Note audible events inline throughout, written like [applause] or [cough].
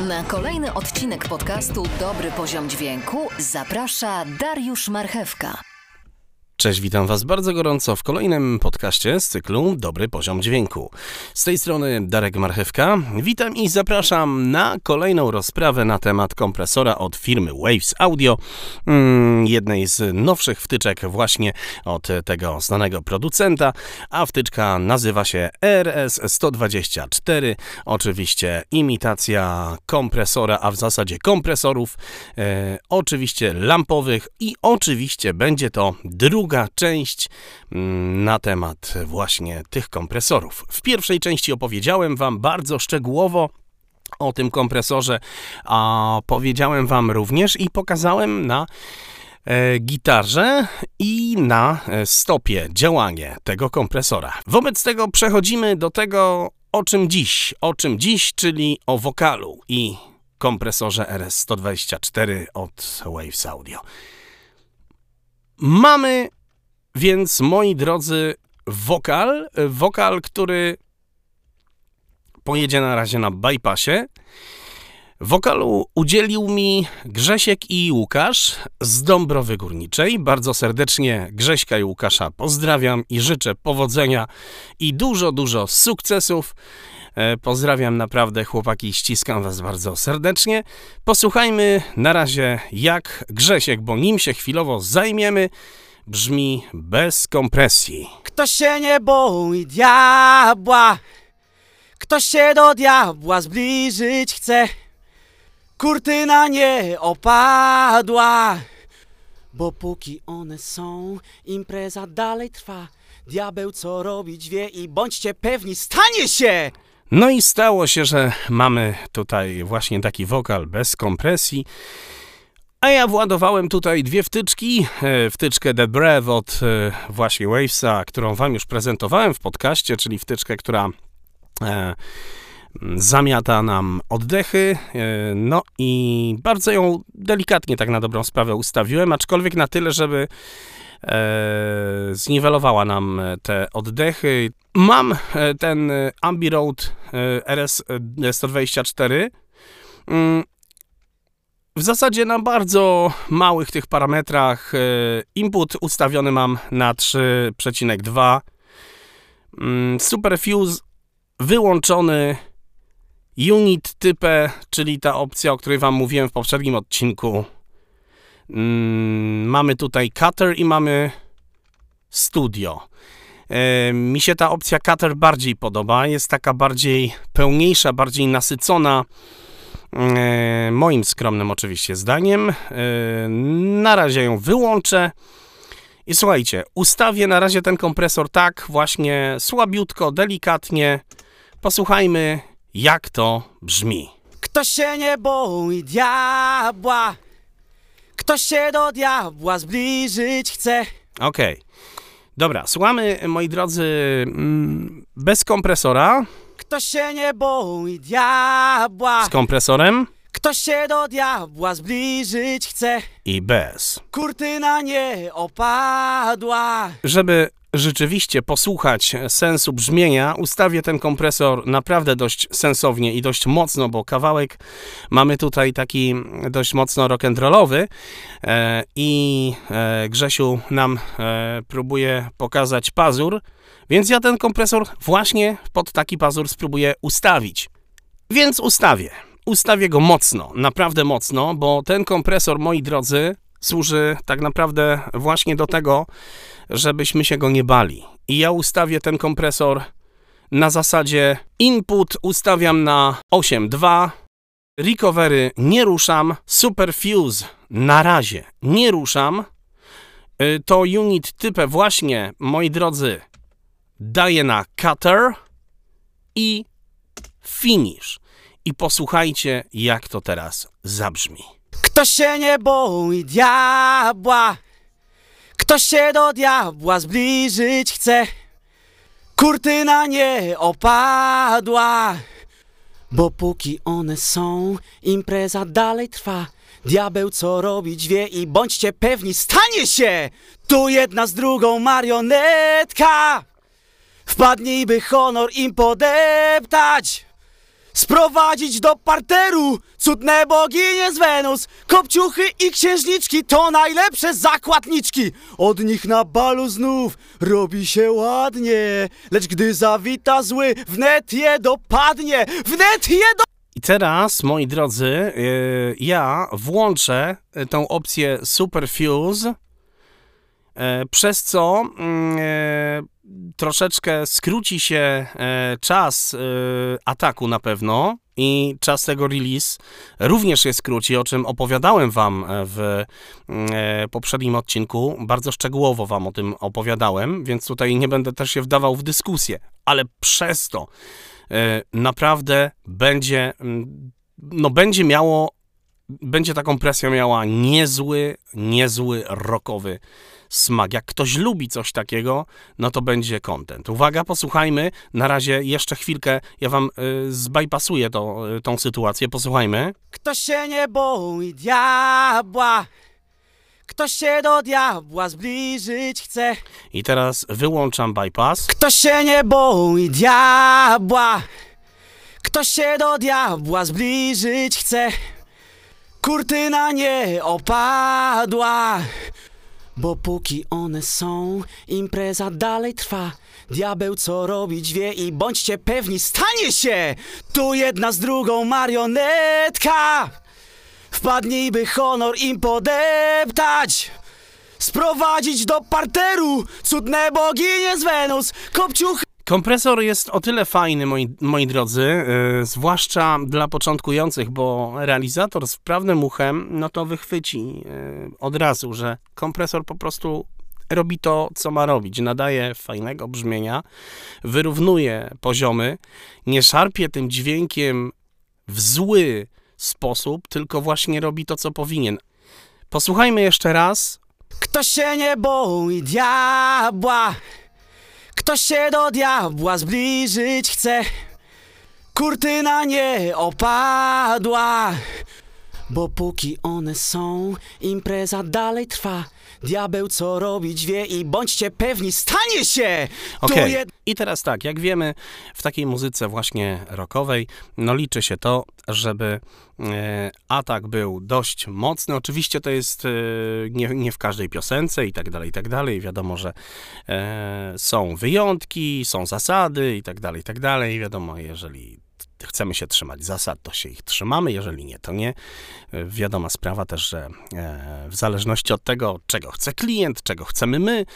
Na kolejny odcinek podcastu Dobry Poziom Dźwięku zaprasza Dariusz Marchewka. Cześć, witam Was bardzo gorąco w kolejnym podcaście z cyklu Dobry Poziom Dźwięku. Z tej strony Darek Marchewka. Witam i zapraszam na kolejną rozprawę na temat kompresora od firmy Waves Audio, mm, jednej z nowszych wtyczek właśnie od tego znanego producenta, a wtyczka nazywa się RS124. Oczywiście imitacja kompresora, a w zasadzie kompresorów, e, oczywiście lampowych i oczywiście będzie to druga druga część mm, na temat właśnie tych kompresorów. W pierwszej części opowiedziałem Wam bardzo szczegółowo o tym kompresorze, a powiedziałem Wam również i pokazałem na e, gitarze i na e, stopie działanie tego kompresora. Wobec tego przechodzimy do tego, o czym dziś, o czym dziś, czyli o wokalu i kompresorze RS124 od Waves Audio. Mamy więc moi drodzy, wokal, wokal, który pojedzie na razie na bypassie. Wokalu udzielił mi Grzesiek i Łukasz z Dąbrowy Górniczej. Bardzo serdecznie Grześka i Łukasza pozdrawiam i życzę powodzenia i dużo, dużo sukcesów. E, pozdrawiam naprawdę chłopaki, ściskam was bardzo serdecznie. Posłuchajmy na razie jak Grzesiek, bo nim się chwilowo zajmiemy, brzmi bez kompresji. Kto się nie boi diabła, kto się do diabła zbliżyć chce, kurtyna nie opadła. Bo póki one są, impreza dalej trwa. Diabeł co robić wie i bądźcie pewni, stanie się! No i stało się, że mamy tutaj właśnie taki wokal bez kompresji. A ja władowałem tutaj dwie wtyczki. E, wtyczkę The Breath od e, właśnie Wavesa, którą wam już prezentowałem w podcaście, czyli wtyczkę, która e, zamiata nam oddechy. No i bardzo ją delikatnie tak na dobrą sprawę ustawiłem, aczkolwiek na tyle, żeby zniwelowała nam te oddechy. Mam ten Ambi Road RS124 w zasadzie na bardzo małych tych parametrach e, input ustawiony mam na 3,2. Mm, Superfuse wyłączony unit type, czyli ta opcja, o której wam mówiłem w poprzednim odcinku. Mm, mamy tutaj cutter i mamy studio. E, mi się ta opcja cutter bardziej podoba, jest taka bardziej pełniejsza, bardziej nasycona. E, moim skromnym oczywiście zdaniem. E, na razie ją wyłączę. I słuchajcie, ustawię na razie ten kompresor tak właśnie słabiutko, delikatnie. Posłuchajmy, jak to brzmi. Kto się nie boi diabła, kto się do diabła zbliżyć chce. Okej. Okay. Dobra, słuchamy, moi drodzy, mm, bez kompresora. Kto się nie boi diabła? Z kompresorem? Kto się do diabła zbliżyć chce? I bez. Kurtyna nie opadła. Żeby rzeczywiście posłuchać sensu brzmienia, ustawię ten kompresor naprawdę dość sensownie i dość mocno, bo kawałek mamy tutaj taki dość mocno rock'n'rollowy e, i e, Grzesiu nam e, próbuje pokazać pazur, więc ja ten kompresor właśnie pod taki pazur spróbuję ustawić. Więc ustawię. Ustawię go mocno, naprawdę mocno, bo ten kompresor, moi drodzy, służy tak naprawdę właśnie do tego, żebyśmy się go nie bali. I ja ustawię ten kompresor na zasadzie input ustawiam na 8.2, recovery nie ruszam, superfuse na razie nie ruszam. Y, to unit typę właśnie, moi drodzy, daję na cutter i finish. I posłuchajcie, jak to teraz zabrzmi. Kto się nie boi diabła, kto się do diabła zbliżyć chce, kurtyna nie opadła. Bo póki one są, impreza dalej trwa. Diabeł co robić wie i bądźcie pewni, stanie się tu jedna z drugą marionetka. Wpadnij, by honor im podeptać. Sprowadzić do parteru cudne boginie z Wenus. Kopciuchy i księżniczki to najlepsze zakładniczki. Od nich na balu znów robi się ładnie. Lecz gdy zawita zły, wnet je dopadnie Wnet je do... I teraz, moi drodzy, yy, ja włączę tą opcję Super Fuse, yy, przez co yy, troszeczkę skróci się yy, czas ataku na pewno i czas tego release również się skróci, o czym opowiadałem wam w yy, poprzednim odcinku. Bardzo szczegółowo wam o tym opowiadałem, więc tutaj nie będę też się wdawał w dyskusję, ale przez to E, naprawdę będzie, mm, no będzie miało, będzie ta kompresja miała niezły, niezły rockowy smak. Jak ktoś lubi coś takiego, no to będzie content. Uwaga, posłuchajmy. Na razie jeszcze chwilkę, ja wam y, zbypasuję to, y, tą sytuację. Posłuchajmy. Ktoś się nie boi diabła Ktoś się do diabła zbliżyć chce I teraz wyłączam bypass. Ktoś się nie boi diabła Ktoś się do diabła zbliżyć chce Kurtyna nie opadła. Bo póki one są, impreza dalej trwa. Diabeł co robić wie i bądźcie pewni, stanie się! Tu jedna z drugą marionetka! Wpadnij, by honor im podeptać! Sprowadzić do parteru! Cudne boginie z Wenus! Kopciuch Kompresor jest o tyle fajny, moi, moi drodzy, yy, zwłaszcza dla początkujących, bo realizator z prawnym uchem, no to wychwyci yy, od razu, że kompresor po prostu robi to, co ma robić. Nadaje fajnego brzmienia, wyrównuje poziomy, nie szarpie tym dźwiękiem w zły, sposób, tylko właśnie robi to, co powinien. Posłuchajmy jeszcze raz. Ktoś się nie boi diabła, ktoś się do diabła zbliżyć chce. Kurtyna nie opadła, bo póki one są, impreza dalej trwa. Diabeł co robić wie i bądźcie pewni, stanie się! Okay. I teraz tak, jak wiemy, w takiej muzyce właśnie rockowej, no liczy się to, żeby e, atak był dość mocny. Oczywiście to jest e, nie, nie, w każdej piosence i tak dalej, i tak dalej. Wiadomo, że e, są wyjątki, są zasady i tak dalej, i tak dalej. Wiadomo, jeżeli chcemy się trzymać zasad, to się ich trzymamy, jeżeli nie, to nie. E, wiadoma sprawa też, że e, w zależności od tego, czego chce klient, czego chcemy my,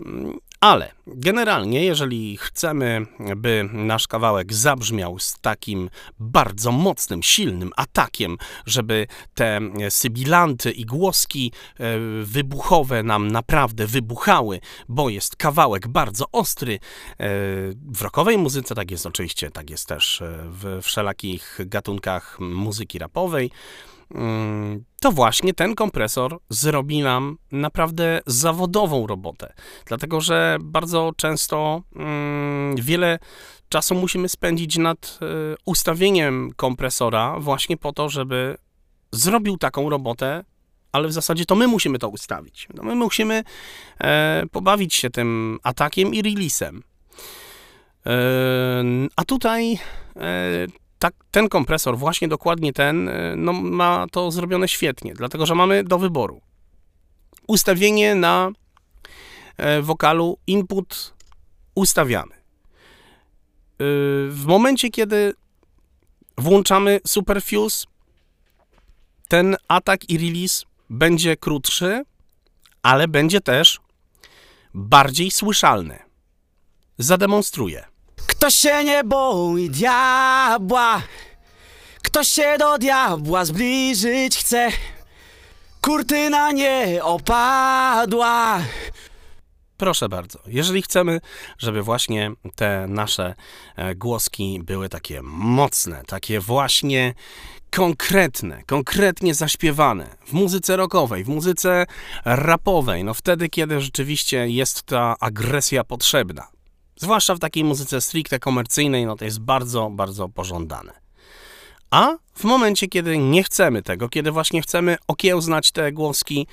mm, ale generalnie, jeżeli chcemy, by nasz kawałek zabrzmiał z takim bardzo mocnym, silnym atakiem, żeby te sybilanty i głoski e, wybuchowe nam naprawdę wybuchały, bo jest kawałek bardzo ostry. E, w rockowej muzyce tak jest oczywiście, tak jest też e, w wszelakich gatunkach muzyki rapowej. To właśnie ten kompresor zrobi nam naprawdę zawodową robotę. Dlatego, że bardzo często mm, wiele czasu musimy spędzić nad e, ustawieniem kompresora właśnie po to, żeby zrobił taką robotę, ale w zasadzie to my musimy to ustawić. No my musimy e, pobawić się tym atakiem i releasem. E, a tutaj tak, ten kompresor, właśnie dokładnie ten, e, no, ma to zrobione świetnie, dlatego że mamy do wyboru ustawienie na e, wokalu input ustawiamy. E, w momencie, kiedy włączamy Superfuse, ten atak i release będzie krótszy, ale będzie też bardziej słyszalny. Zademonstruję. Ktoś się nie boi diabła? Ktoś się do diabła zbliżyć chce? Kurtyna nie opadła. Proszę bardzo, jeżeli chcemy, żeby właśnie te nasze e, głoski były takie mocne, takie właśnie konkretne, konkretnie zaśpiewane w muzyce rockowej, w muzyce rapowej, no wtedy, kiedy rzeczywiście jest ta agresja potrzebna, Zwłaszcza w takiej muzyce stricte komercyjnej, no to jest bardzo, bardzo pożądane. A w momencie, kiedy nie chcemy tego, kiedy właśnie chcemy okiełznać te głoski,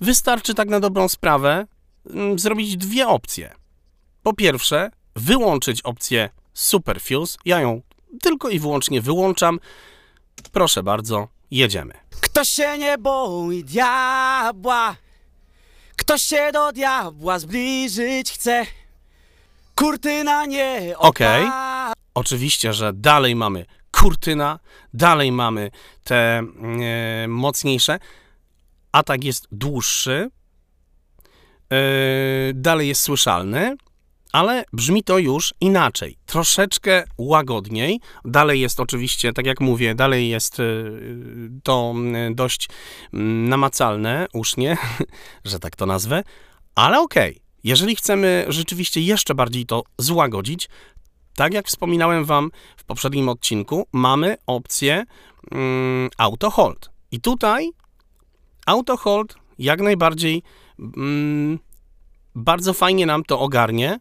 wystarczy tak na dobrą sprawę mm, zrobić dwie opcje. Po pierwsze, wyłączyć opcję Superfuse. Ja ją tylko i wyłącznie wyłączam. Proszę bardzo, jedziemy. Kto się nie boi diabła, kto się do diabła zbliżyć chce, kurtyna nie Okej. opada. Oczywiście, że dalej mamy kurtyna, dalej mamy te e, mocniejsze. Atak jest dłuższy, e, dalej jest słyszalny, ale brzmi to już inaczej, troszeczkę łagodniej. Dalej jest oczywiście, tak jak mówię, dalej jest e, to e, dość mm, namacalne, usznie, [laughs] że tak to nazwę, ale okej. Jeżeli chcemy rzeczywiście jeszcze bardziej to złagodzić, tak jak wspominałem Wam w poprzednim odcinku, mamy opcję mm, auto hold. I tutaj auto hold jak najbardziej mm, bardzo fajnie nam to ogarnie.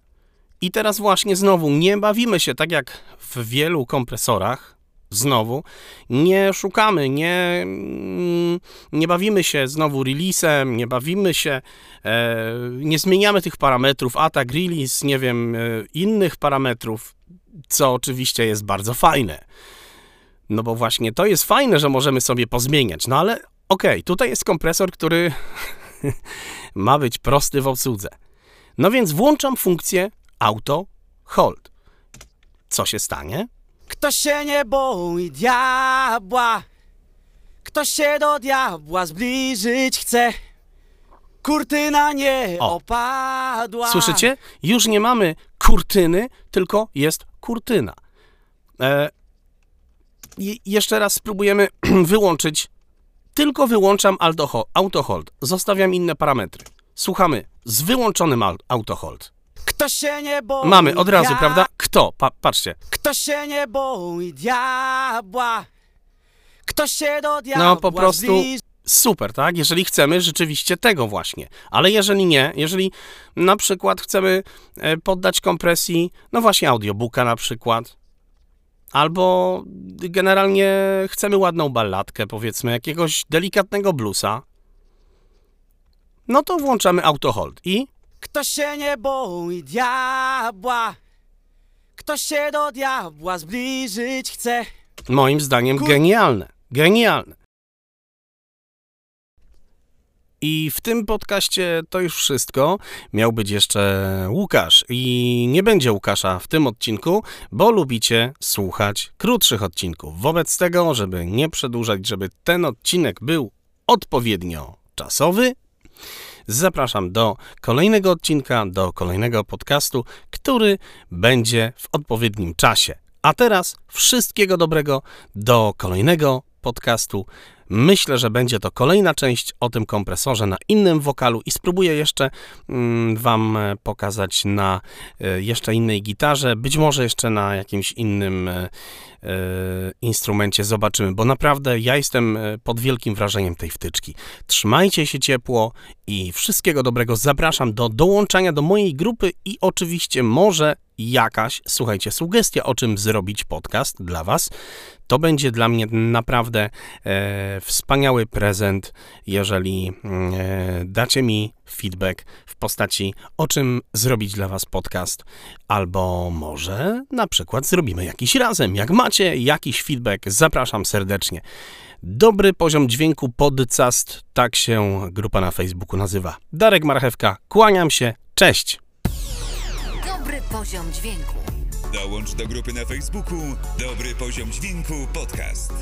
I teraz właśnie znowu nie bawimy się tak jak w wielu kompresorach. Znowu nie szukamy, nie, mm, nie bawimy się znowu releasem, nie bawimy się, e, nie zmieniamy tych parametrów, atak, release, nie wiem, e, innych parametrów co oczywiście jest bardzo fajne. No bo właśnie to jest fajne, że możemy sobie pozmieniać, no ale okej, tutaj jest kompresor, który [laughs] ma być prosty w obsłudze. No więc włączam funkcję auto hold. Co się stanie? Kto się nie boi diabła, kto się do diabła zbliżyć chce, kurtyna nie O. opadła. Słyszycie? Już nie mamy kurtyny, tylko jest kurtyna. E, jeszcze raz spróbujemy [clears throat] wyłączyć. Tylko wyłączam auto ho- auto hold. Zostawiam inne parametry. Słuchamy z wyłączonym au- auto hold. Kto się nie boi Mamy od razu, dia- prawda? Kto? Pa- patrzcie. Kto się nie boi diabła, kto się do diabła No po prostu zbliży- super, tak? Jeżeli chcemy rzeczywiście tego właśnie. Ale jeżeli nie, jeżeli na przykład chcemy e, poddać kompresji, no właśnie audiobooka na przykład, albo generalnie chcemy ładną balladkę, powiedzmy, jakiegoś delikatnego bluesa, no to włączamy auto hold i Kto się nie boi diabła, kto się do diabła zbliżyć chce, Moim zdaniem genialne. Genialne. I w tym podcaście to już wszystko. Miał być jeszcze Łukasz i nie będzie Łukasza w tym odcinku, bo lubicie słuchać krótszych odcinków. Wobec tego, żeby nie przedłużać, żeby ten odcinek był odpowiednio czasowy, zapraszam do kolejnego odcinka, do kolejnego podcastu, który będzie w odpowiednim czasie. A teraz wszystkiego dobrego do kolejnego podcastu. Myślę, że będzie to kolejna część o tym kompresorze na innym wokalu i spróbuję jeszcze mm, Wam e, pokazać na e, jeszcze innej gitarze, być może jeszcze na jakimś innym e, instrumencie. Zobaczymy, bo naprawdę ja jestem pod wielkim wrażeniem tej wtyczki. Trzymajcie się ciepło i wszystkiego dobrego. Zapraszam do dołączania do mojej grupy i oczywiście może jakaś, słuchajcie, sugestia, o czym zrobić podcast dla Was. To będzie dla mnie naprawdę e, wspaniały prezent, jeżeli mm, e, dacie mi feedback w postaci, o czym zrobić dla Was podcast, albo może na przykład zrobimy jakiś razem. Jak macie jakiś feedback, zapraszam serdecznie. Dobry poziom dźwięku podcast, tak się grupa na Facebooku nazywa. Darek Marchewka, kłaniam się, cześć! Dobry poziom dźwięku. Dołącz do grupy na Facebooku Dobry Poziom Dźwięku Podcast.